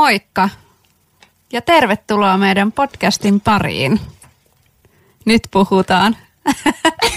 Moikka ja tervetuloa meidän podcastin pariin. Nyt puhutaan.